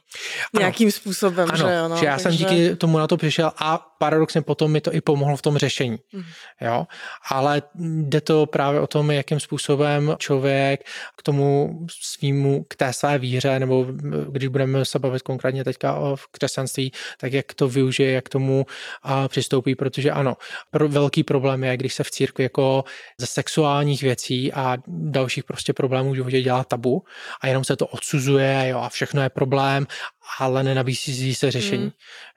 [SPEAKER 1] nějakým ano. způsobem.
[SPEAKER 2] Ano,
[SPEAKER 1] že, jo, no,
[SPEAKER 2] že já takže... jsem díky tomu na to přišel a paradoxně potom mi to i pomohlo v tom řešení. Mm. Jo? Ale jde to právě o tom, jakým způsobem člověk k tomu svýmu, k té své víře, nebo když budeme se bavit konkrétně teďka o křesťanství, tak jak to využije, jak k tomu a, přistoupí, protože ano, pro, velký problém je, když se v církvi jako ze sexuálních věcí a dalších prostě problémů v životě dělá tabu a jenom se to odsuzuje jo, a všechno je problém ale nenabízí se řešení. Mm.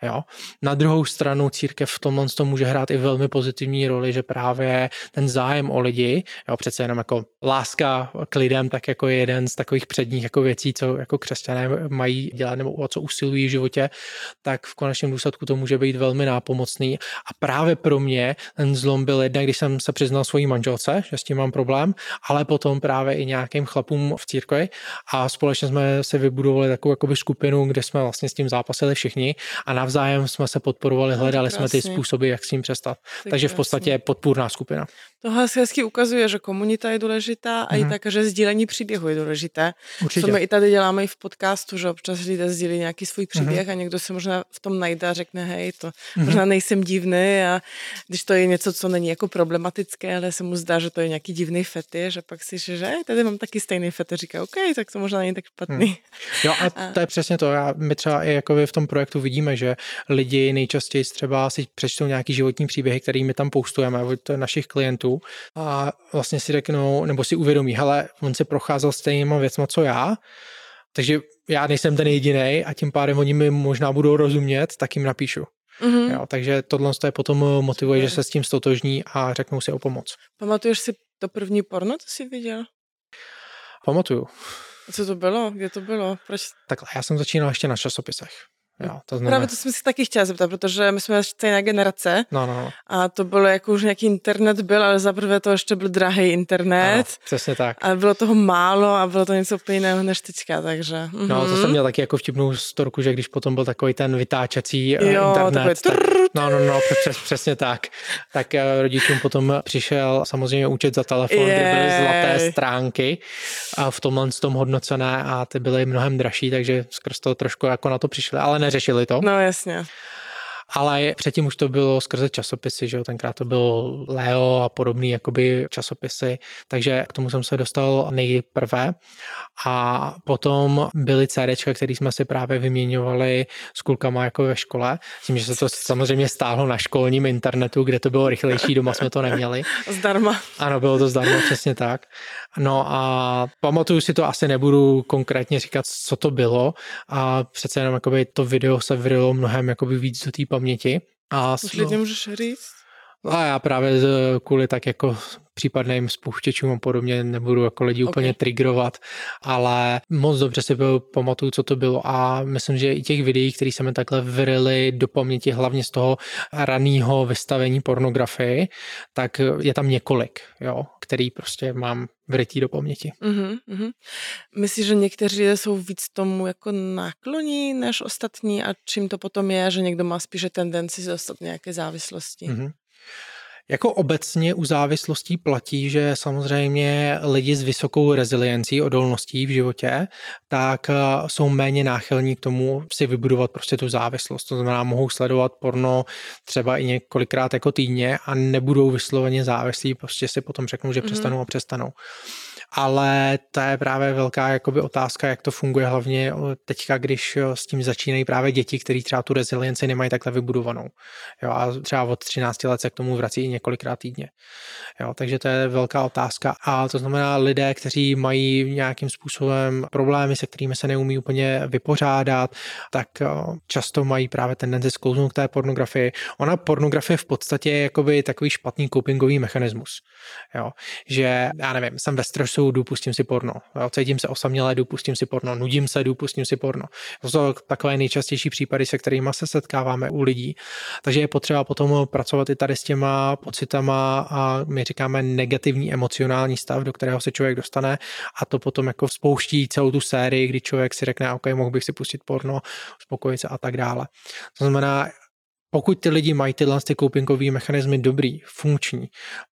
[SPEAKER 2] Jo? Na druhou stranu církev v tomhle tom může hrát i velmi pozitivní roli, že právě ten zájem o lidi, jo, přece jenom jako láska k lidem, tak jako je jeden z takových předních jako věcí, co jako křesťané mají dělat nebo o co usilují v životě, tak v konečném důsledku to může být velmi nápomocný. A právě pro mě ten zlom byl jedna, když jsem se přiznal svojí manželce, že s tím mám problém, ale potom právě i nějakým chlapům v církvi a společně jsme si vybudovali takovou jakoby skupinu, kde jsme vlastně s tím zápasili všichni a navzájem jsme se podporovali, hledali jsme ty způsoby, jak s tím přestat. Tak Takže v podstatě je podpůrná skupina.
[SPEAKER 1] To asi hezky ukazuje, že komunita je důležitá a mm-hmm. i mhm. tak, že sdílení příběhu je důležité.
[SPEAKER 2] Určitě.
[SPEAKER 1] Co my i tady děláme i v podcastu, že občas lidé sdílí nějaký svůj příběh mm-hmm. a někdo se možná v tom najde a řekne, hej, to mm-hmm. možná nejsem divný a když to je něco, co není jako problematické, ale se mu zdá, že to je nějaký divný fety, že pak si že tady mám taky stejný fety, říká, OK, tak to možná není tak špatný. Hmm.
[SPEAKER 2] Jo a, <laughs> a to je přesně to. Já, my třeba i jako v tom projektu vidíme, že lidi nejčastěji třeba si přečtou nějaký životní příběhy, který my tam postujeme od našich klientů a vlastně si řeknou, nebo si uvědomí, hele, on si procházel stejnýma věcma, co já, takže já nejsem ten jediný a tím pádem oni mi možná budou rozumět, tak jim napíšu. Mm-hmm. Jo, takže tohle je potom motivuje, že se s tím stotožní a řeknou si o pomoc.
[SPEAKER 1] Pamatuješ si to první porno, co jsi viděl?
[SPEAKER 2] Pamatuju.
[SPEAKER 1] A co to bylo? Kde to bylo? Proč?
[SPEAKER 2] Takhle, já jsem začínal ještě na časopisech. Jo,
[SPEAKER 1] to znamená... Právě to jsem si taky chtěla zeptat, protože my jsme stejná generace
[SPEAKER 2] no, no,
[SPEAKER 1] a to bylo jako už nějaký internet byl, ale zaprvé to ještě byl drahý internet. Ano,
[SPEAKER 2] přesně tak.
[SPEAKER 1] A bylo toho málo a bylo to něco úplně jiného než teďka, takže...
[SPEAKER 2] Mm-hmm. No, to jsem mhm. měl taky jako vtipnou storku, že když potom byl takový ten vytáčecí eh, jo, internet, tak, no, no, no, přes, přesně tak. Tak eh, rodičům potom přišel samozřejmě účet za telefon, Jej. kde byly zlaté stránky a v tomhle tom hodnocené a ty byly mnohem dražší, takže skrz to trošku jako na to přišli, ale neřešili to.
[SPEAKER 1] No jasně.
[SPEAKER 2] Ale předtím už to bylo skrze časopisy, že jo, tenkrát to bylo Leo a podobný jakoby časopisy, takže k tomu jsem se dostal nejprve a potom byly CDčka, které jsme si právě vyměňovali s kulkama jako ve škole, tím, že se to samozřejmě stáhlo na školním internetu, kde to bylo rychlejší, doma jsme to neměli.
[SPEAKER 1] Zdarma.
[SPEAKER 2] Ano, bylo to zdarma, přesně tak. No a pamatuju si to, asi nebudu konkrétně říkat, co to bylo a přece jenom jakoby to video se vyrilo mnohem jakoby víc do té paměti. A
[SPEAKER 1] Už lidem můžeš říct?
[SPEAKER 2] A já právě kvůli tak jako případným spouštěčům a podobně nebudu jako lidi okay. úplně triggerovat, ale moc dobře si byl, pamatuju, co to bylo a myslím, že i těch videí, které se mi takhle vryly do paměti, hlavně z toho raného vystavení pornografii, tak je tam několik, jo, který prostě mám vrytý do paměti.
[SPEAKER 1] Uh-huh, uh-huh. Myslíš, že někteří jsou víc tomu jako nákloní než ostatní a čím to potom je, že někdo má spíše tendenci dostat nějaké závislosti? Uh-huh.
[SPEAKER 2] Jako obecně u závislostí platí, že samozřejmě lidi s vysokou reziliencí, odolností v životě, tak eh, jsou méně náchylní k tomu si vybudovat prostě tu závislost. To znamená, mohou sledovat porno třeba i několikrát jako týdně a nebudou vysloveně závislí, prostě si potom řeknou, že mm-hmm. přestanou a přestanou. Ale to je právě velká jakoby otázka, jak to funguje hlavně teďka, když s tím začínají právě děti, kteří třeba tu rezilienci nemají takhle vybudovanou. Jo, a třeba od 13 let se k tomu vrací i několikrát týdně. Jo, takže to je velká otázka. A to znamená lidé, kteří mají nějakým způsobem problémy, se kterými se neumí úplně vypořádat, tak často mají právě tendenci sklouznout k té pornografii. Ona pornografie v podstatě je jakoby takový špatný copingový mechanismus. Jo, že já nevím, jsem ve stresu, jdu, pustím si porno. Jo, cítím se osamělé, jdu, pustím si porno. Nudím se, jdu, pustím si porno. To jsou takové nejčastější případy, se kterými se setkáváme u lidí. Takže je potřeba potom pracovat i tady s těma pocitama a my říkáme negativní emocionální stav, do kterého se člověk dostane a to potom jako spouští celou tu sérii, kdy člověk si řekne, OK, mohl bych si pustit porno, uspokojit se a tak dále. To znamená, pokud ty lidi mají tyhle ty copingové mechanismy dobrý, funkční,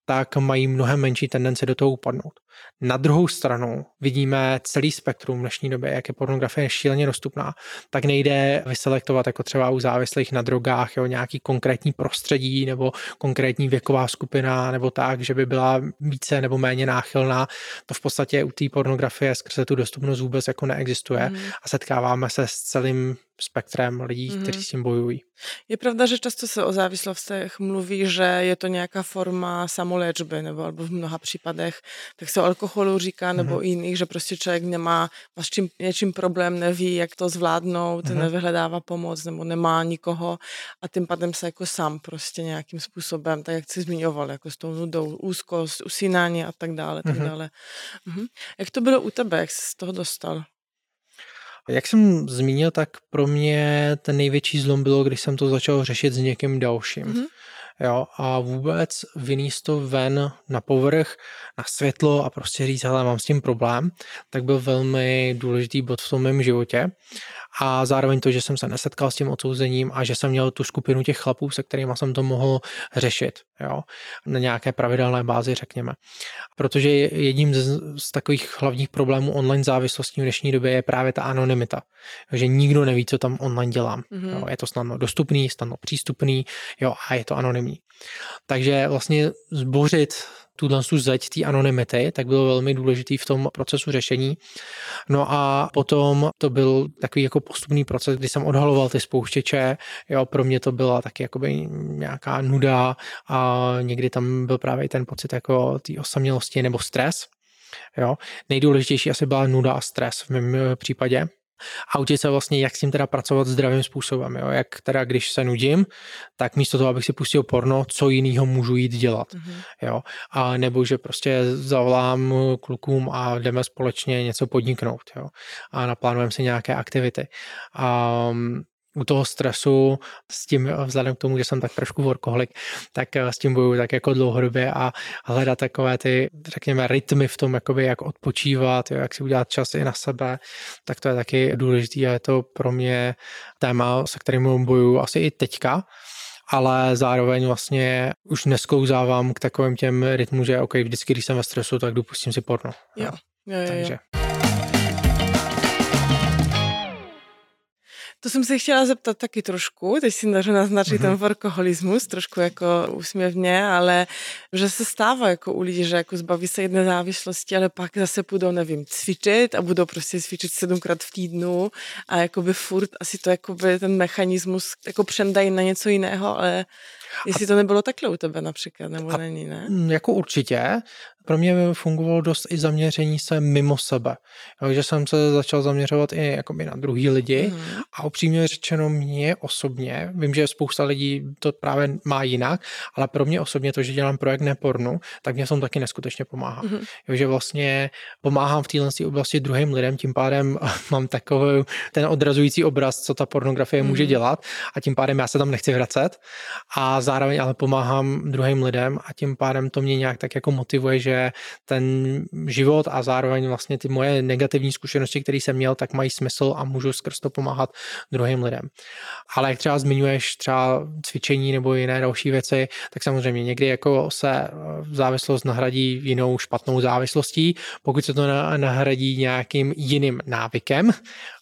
[SPEAKER 2] tak mají mnohem menší tendence do toho upadnout. Na druhou stranu vidíme celý spektrum v dnešní době, jak je pornografie šíleně dostupná, tak nejde vyselektovat jako třeba u závislých na drogách, jo, nějaký konkrétní prostředí nebo konkrétní věková skupina nebo tak, že by byla více nebo méně náchylná. To v podstatě u té pornografie skrze tu dostupnost vůbec jako neexistuje mm. a setkáváme se s celým spektrem lidí, mm. kteří s tím bojují.
[SPEAKER 1] Je pravda, že často se o závislostech mluví, že je to nějaká forma samoléčby, nebo albo v mnoha případech, tak se o alkoholu říká, nebo mm. jiných, že prostě člověk nemá, má s čím, něčím problém, neví, jak to zvládnout, mm. nevyhledává pomoc, nebo nemá nikoho a tím pádem se jako sám prostě nějakým způsobem, tak jak jsi zmiňoval, jako s tou nudou, úzkost, usínání a tak dále, tak mm. dále. Mhm. Jak to bylo u tebe, jak jsi z toho dostal?
[SPEAKER 2] Jak jsem zmínil, tak pro mě ten největší zlom bylo, když jsem to začal řešit s někým dalším. Mm-hmm. Jo, a vůbec vyníst to ven na povrch, na světlo a prostě říct, hele, mám s tím problém, tak byl velmi důležitý bod v tom mém životě a zároveň to, že jsem se nesetkal s tím odsouzením a že jsem měl tu skupinu těch chlapů, se kterými jsem to mohl řešit, jo, na nějaké pravidelné bázi, řekněme. Protože jedním z, z takových hlavních problémů online závislostí v dnešní době je právě ta anonymita, že nikdo neví, co tam online dělám. Mm-hmm. Jo, je to snadno dostupný, snadno přístupný, jo, a je to anonymní. Takže vlastně zbořit tuhle tu zeď té anonymity, tak bylo velmi důležitý v tom procesu řešení. No a potom to byl takový jako postupný proces, kdy jsem odhaloval ty spouštěče, jo, pro mě to byla taky jakoby nějaká nuda a někdy tam byl právě ten pocit jako té osamělosti nebo stres. Jo. Nejdůležitější asi byla nuda a stres v mém případě, a učit se vlastně, jak s tím teda pracovat zdravým způsobem. Jo? Jak teda, když se nudím, tak místo toho, abych si pustil porno, co jiného můžu jít dělat. Mm-hmm. Jo? A nebo, že prostě zavolám klukům a jdeme společně něco podniknout. Jo? A naplánujeme si nějaké aktivity. A u toho stresu s tím, vzhledem k tomu, že jsem tak trošku workoholik, tak eh, s tím bojuju tak jako dlouhodobě a hledat takové ty, řekněme, rytmy v tom, jakoby jak odpočívat, jo, jak si udělat čas i na sebe, tak to je taky důležité a je to pro mě téma, se kterým bojuju asi i teďka, ale zároveň vlastně už nesklouzávám k takovým těm rytmům, že OK, vždycky, když jsem ve stresu, tak jdu pustím si porno.
[SPEAKER 1] Jo. Jo, jo, Takže. Jo. To jsem se chtěla zeptat taky trošku, teď si dařu naznačit mm-hmm. ten workoholismus, trošku jako úsměvně, ale že se stává jako u lidí, že jako zbaví se jedné závislosti, ale pak zase půjdou, nevím, cvičit a budou prostě cvičit sedmkrát v týdnu a jakoby furt asi to jakoby ten mechanismus jako přendají na něco jiného, ale Jestli to nebylo takhle u tebe například, nebo a, není, ne?
[SPEAKER 2] Jako určitě, pro mě fungovalo dost i zaměření se mimo sebe. Takže jsem se začal zaměřovat i jakoby na druhý lidi mm. a upřímně řečeno mě osobně, vím, že spousta lidí to právě má jinak, ale pro mě osobně to, že dělám projekt nepornu, tak mě tom taky neskutečně pomáhá. Mm. že vlastně pomáhám v téhle oblasti druhým lidem, tím pádem <laughs> mám takový ten odrazující obraz, co ta pornografie mm. může dělat a tím pádem já se tam nechci vracet a zároveň ale pomáhám druhým lidem a tím pádem to mě nějak tak jako motivuje, že ten život a zároveň vlastně ty moje negativní zkušenosti, které jsem měl, tak mají smysl a můžu skrz to pomáhat druhým lidem. Ale jak třeba zmiňuješ třeba cvičení nebo jiné další věci, tak samozřejmě někdy jako se eh, závislost nahradí jinou špatnou závislostí. Pokud se to nahradí nějakým jiným návykem,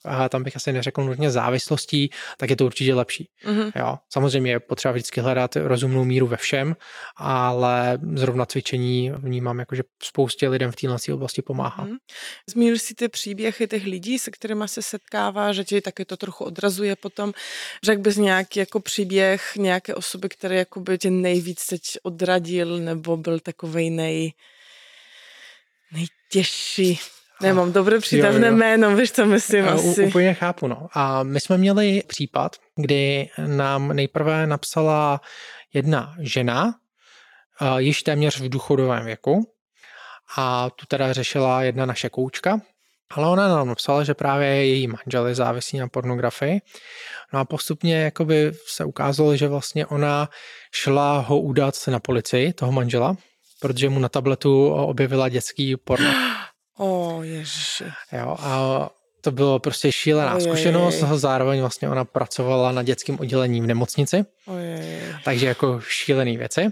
[SPEAKER 2] a tam bych asi neřekl nutně závislostí, tak je to určitě lepší. Mm-hmm. Jo. Samozřejmě je potřeba vždycky hledat rozumnou míru ve všem, ale zrovna cvičení vnímám jako, že spoustě lidem v této oblasti pomáhá. Mm-hmm.
[SPEAKER 1] Zmínil si ty příběhy těch lidí, se kterými se setkává, že tě taky to trochu odrazuje potom. Řekl bys nějaký jako příběh nějaké osoby, které jako by tě nejvíc teď odradil nebo byl takovej nej, nejtěžší? Nemám dobré přídavné jo, jo. jméno, víš, co myslím asi.
[SPEAKER 2] U, úplně chápu, no. A my jsme měli případ, kdy nám nejprve napsala jedna žena, již téměř v důchodovém věku, a tu teda řešila jedna naše koučka, ale ona nám napsala, že právě její manžel je závislý na pornografii. No a postupně jakoby se ukázalo, že vlastně ona šla ho udat na policii, toho manžela, protože mu na tabletu objevila dětský porno. <gasps>
[SPEAKER 1] O, oh, ježiši.
[SPEAKER 2] Jo, a to bylo prostě šílená Ojej. zkušenost, zároveň vlastně ona pracovala na dětském oddělení v nemocnici, Ojej. takže jako šílený věci.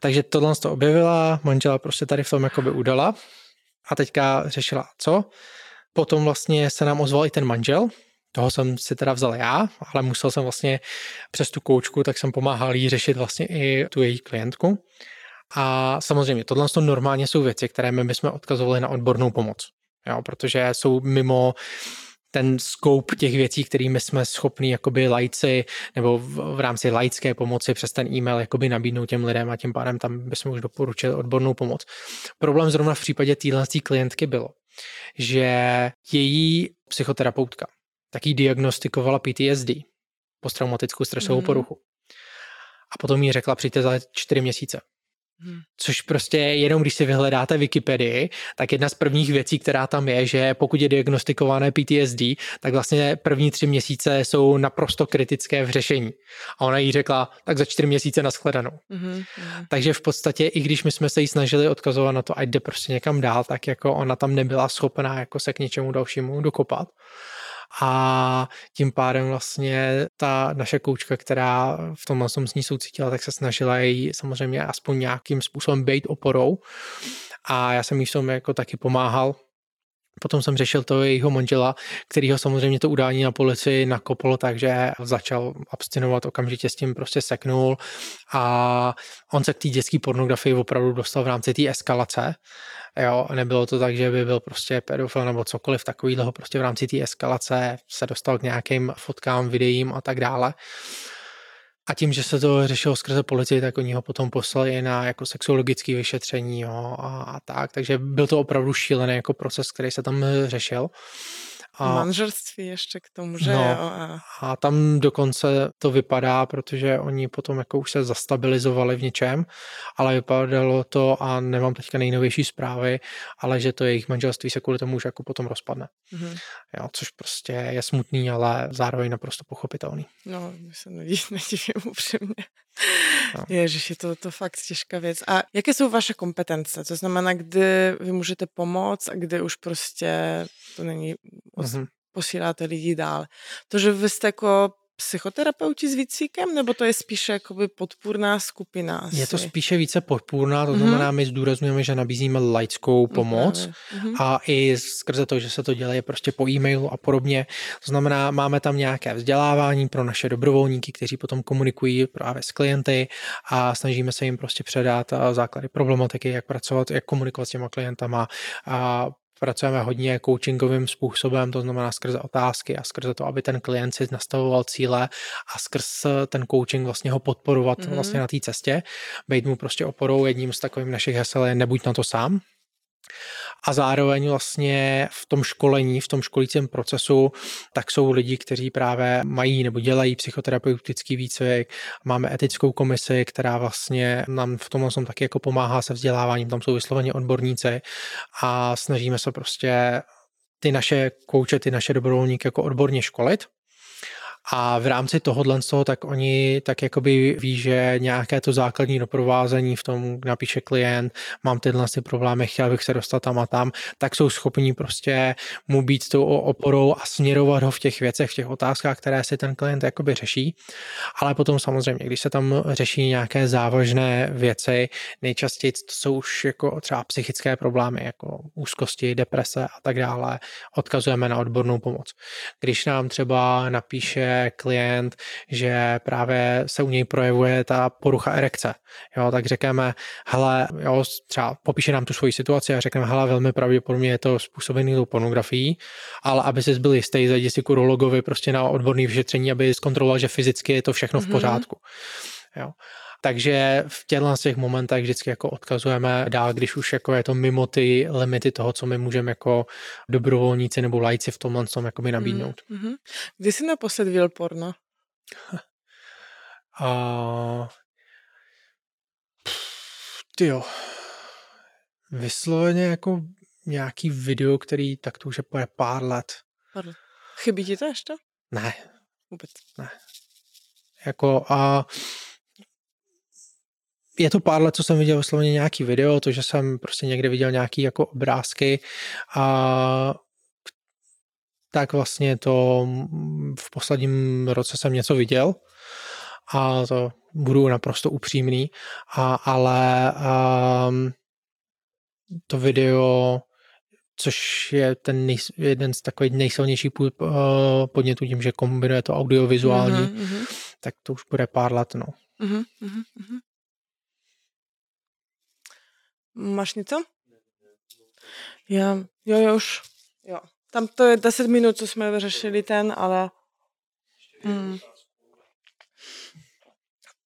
[SPEAKER 2] Takže tohle to objevila, manžela prostě tady v tom jakoby udala a teďka řešila co. Potom vlastně se nám ozval i ten manžel, toho jsem si teda vzal já, ale musel jsem vlastně přes tu koučku, tak jsem pomáhal jí řešit vlastně i tu její klientku. A samozřejmě, tohle normálně jsou věci, které my bychom odkazovali na odbornou pomoc, jo, protože jsou mimo ten scope těch věcí, kterými jsme schopni jakoby lajci nebo v, v rámci laické pomoci přes ten e-mail jakoby nabídnout těm lidem a tím pádem tam bychom už doporučili odbornou pomoc. Problém zrovna v případě téhle klientky bylo, že její psychoterapeutka taky diagnostikovala PTSD, posttraumatickou stresovou mm. poruchu. A potom jí řekla, přijďte za čtyři měsíce. Hmm. Což prostě jenom když si vyhledáte Wikipedii, tak jedna z prvních věcí, která tam je, že pokud je diagnostikované PTSD, tak vlastně první tři měsíce jsou naprosto kritické v řešení. A ona jí řekla, tak za čtyři měsíce nashledanou. Hmm. Takže v podstatě, i když my jsme se jí snažili odkazovat na to, ať jde prostě někam dál, tak jako ona tam nebyla schopná jako se k něčemu dalšímu dokopat a tím pádem vlastně ta naše koučka, která v tomhle tom s ní soucítila, tak se snažila jí samozřejmě aspoň nějakým způsobem být oporou. A já jsem jí v tom jako taky pomáhal, Potom jsem řešil to jejího manžela, kterýho samozřejmě to udání na policii nakoplo, takže začal abstinovat, okamžitě s tím prostě seknul a on se k té dětské pornografii opravdu dostal v rámci té eskalace. Jo, nebylo to tak, že by byl prostě pedofil nebo cokoliv takového, prostě v rámci té eskalace se dostal k nějakým fotkám, videím a tak dále. A tím, že se to řešilo skrze policii, tak oni ho potom poslali na jako sexuologické vyšetření jo, a, a tak. Takže byl to opravdu šílený jako proces, který se tam řešil.
[SPEAKER 1] A, manželství ještě k tomu, že no, jo. A...
[SPEAKER 2] a tam dokonce to vypadá, protože oni potom jako už se zastabilizovali v něčem, ale vypadalo to, a nemám teďka nejnovější zprávy, ale že to jejich manželství se kvůli tomu už jako potom rozpadne. Mm-hmm. Jo, což prostě je smutný, ale zároveň naprosto pochopitelný.
[SPEAKER 1] No, my se <laughs> nedivím upřímně. No. Ježiš, je to, to fakt těžká věc. A jaké jsou vaše kompetence? To znamená, kdy vy můžete pomoct a kdy už prostě to není, mm-hmm. posíláte lidi dál. To, že vy jste jako psychoterapeuti s výcvikem, nebo to je spíše jakoby podpůrná skupina? Asi?
[SPEAKER 2] Je to spíše více podpůrná, to mm-hmm. znamená, my zdůrazňujeme, že nabízíme laickou pomoc mm-hmm. a i skrze to, že se to dělá prostě po e-mailu a podobně. To znamená, máme tam nějaké vzdělávání pro naše dobrovolníky, kteří potom komunikují právě s klienty a snažíme se jim prostě předat základy problematiky, jak pracovat, jak komunikovat s těma klientama a pracujeme hodně coachingovým způsobem, to znamená skrze otázky a skrze to, aby ten klient si nastavoval cíle a skrz ten coaching vlastně ho podporovat mm-hmm. vlastně na té cestě, být mu prostě oporou. Jedním z takových našich hesel je nebuď na to sám, a zároveň vlastně v tom školení, v tom školícím procesu, tak jsou lidi, kteří právě mají nebo dělají psychoterapeutický výcvik. Máme etickou komisi, která vlastně nám v tomhle som taky jako pomáhá se vzděláváním, tam jsou vysloveně odborníci a snažíme se prostě ty naše kouče, ty naše dobrovolníky jako odborně školit A v rámci tohohle z toho, tak oni tak jakoby ví, že nějaké to základní doprovázení v tom napíše klient, mám tyhle ty problémy, chtěl bych se dostat tam a tam, tak jsou schopní prostě mu být tou oporou a směrovat ho v těch věcech, v těch otázkách, které si ten klient jakoby řeší. Ale potom samozřejmě, když se tam řeší nějaké závažné věci, nejčastěji to jsou už jako třeba psychické problémy, jako úzkosti, deprese a tak dále, odkazujeme na odbornou pomoc. Když nám třeba napíše klient, že právě se u něj projevuje ta porucha erekce, jo, tak řekneme, hele, jo, třeba popíše nám tu svoji situaci a řekneme, hele, velmi pravděpodobně je to způsobený tou pornografií, ale aby se byl jistý, zajdi si k urologovi prostě na odborný vyšetření, aby zkontroloval, že fyzicky je to všechno v mhm. pořádku. Mm-hmm. Jo. Takže v těchto těch momentech vždycky jako odkazujeme dál, když už jako je to mimo ty limity toho, co my můžeme jako dobrovolníci nebo lajci v tomhle tom jakoby nabídnout. Mm-hmm.
[SPEAKER 1] Kdy jsi naposled viděl porno? <laughs>
[SPEAKER 2] A... Ty jo. Vysloveně jako nějaký video, který tak to už je pár let. Pardon.
[SPEAKER 1] Chybí ti to ještě?
[SPEAKER 2] Ne.
[SPEAKER 1] Vůbec.
[SPEAKER 2] Ne. Jako a je to pár let, co jsem viděl vysloveně nějaký video, to, že jsem prostě někde viděl nějaký jako obrázky a tak vlastně to v posledním roce jsem něco viděl a to budu naprosto upřímný, a, ale um, to video, což je ten nej, jeden z takových nejsilnějších podnětů tím, že kombinuje to audiovizuální, mm-hmm. tak to už bude pár let, no. Mm-hmm.
[SPEAKER 1] Máš něco? Já, jo, jo, už. Jo. Tam to je 10 minut, co jsme vyřešili ten, ale... Mm.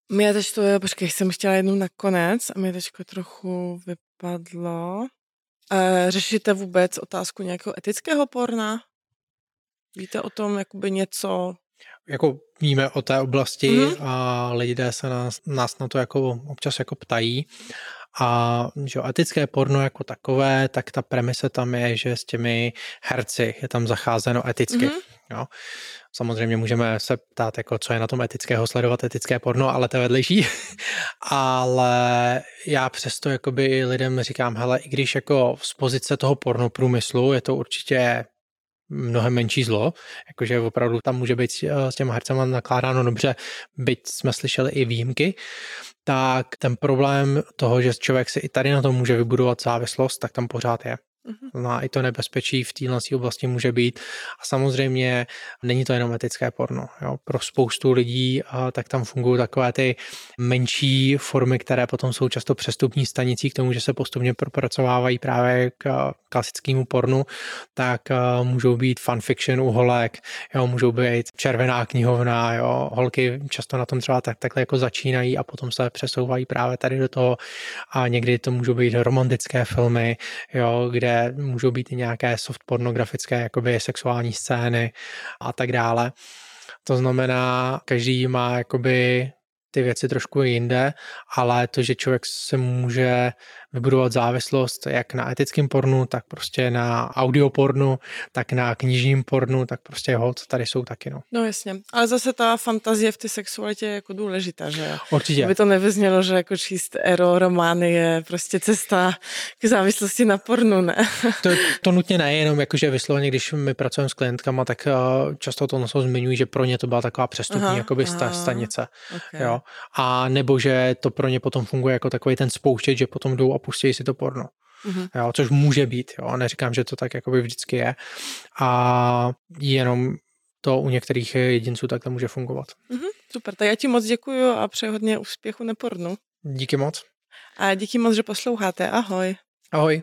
[SPEAKER 1] Mě teď to je, počkej, jsem chtěla jednou nakonec a mě teďko trochu vypadlo. E, řešíte vůbec otázku nějakého etického porna? Víte o tom jakoby něco?
[SPEAKER 2] Jako víme o té oblasti mm-hmm. a lidé se nás, nás na to jako občas jako ptají a že etické porno jako takové, tak ta premise tam je, že s těmi herci je tam zacházeno eticky. Mm-hmm. Jo. Samozřejmě můžeme se ptát, jako, co je na tom etického, sledovat etické porno, ale to je vedlejší. <laughs> ale já přesto jakoby lidem říkám, hele, i když jako z pozice toho porno průmyslu je to určitě mnohem menší zlo, jakože opravdu tam může být s těma hercema nakládáno dobře, byť jsme slyšeli i výjimky, tak ten problém toho, že člověk si i tady na tom může vybudovat závislost, tak tam pořád je. Mm-hmm. No i to nebezpečí v téhle oblasti může být. A samozřejmě není to jenom etické porno. Jo. Pro spoustu lidí a tak tam fungují takové ty menší formy, které potom jsou často přestupní stanicí k tomu, že se postupně propracovávají právě k klasickému pornu, tak můžou být fanfiction u holek, jo, můžou být červená knihovna, jo, holky často na tom třeba tak, takhle jako začínají a potom se přesouvají právě tady do toho a někdy to můžou být romantické filmy, jo, kde můžou být i nějaké soft pornografické jakoby sexuální scény a tak dále. To znamená, každý má jakoby ty věci trošku jinde, ale to, že člověk se může vybudovat závislost jak na etickém pornu, tak prostě na audiopornu, tak na knižním pornu, tak prostě hod tady jsou taky. No.
[SPEAKER 1] no jasně, ale zase ta fantazie v té sexualitě je jako důležitá, že
[SPEAKER 2] Určitě.
[SPEAKER 1] Aby to nevyznělo, že jako číst ero romány je prostě cesta k závislosti na pornu, ne? <laughs>
[SPEAKER 2] to, to nutně ne, jenom jakože vysloveně, když my pracujeme s klientkama, tak eh, často to noso zmiňují, že pro ně to byla taková přestupní aha, jakoby aha, stanice. Okay. Jo? A nebo že to pro ně potom funguje jako takový ten spouštěč, že potom jdou a pustí si to porno. Mm-hmm. Jo, což může být, jo, neříkám, že to tak jakoby vždycky je. A jenom to u některých jedinců takhle může fungovat.
[SPEAKER 1] Mm-hmm, super, tak já ti moc děkuji a přeji hodně úspěchu na pornu.
[SPEAKER 2] Díky moc.
[SPEAKER 1] A díky moc, že posloucháte. Ahoj.
[SPEAKER 2] Ahoj.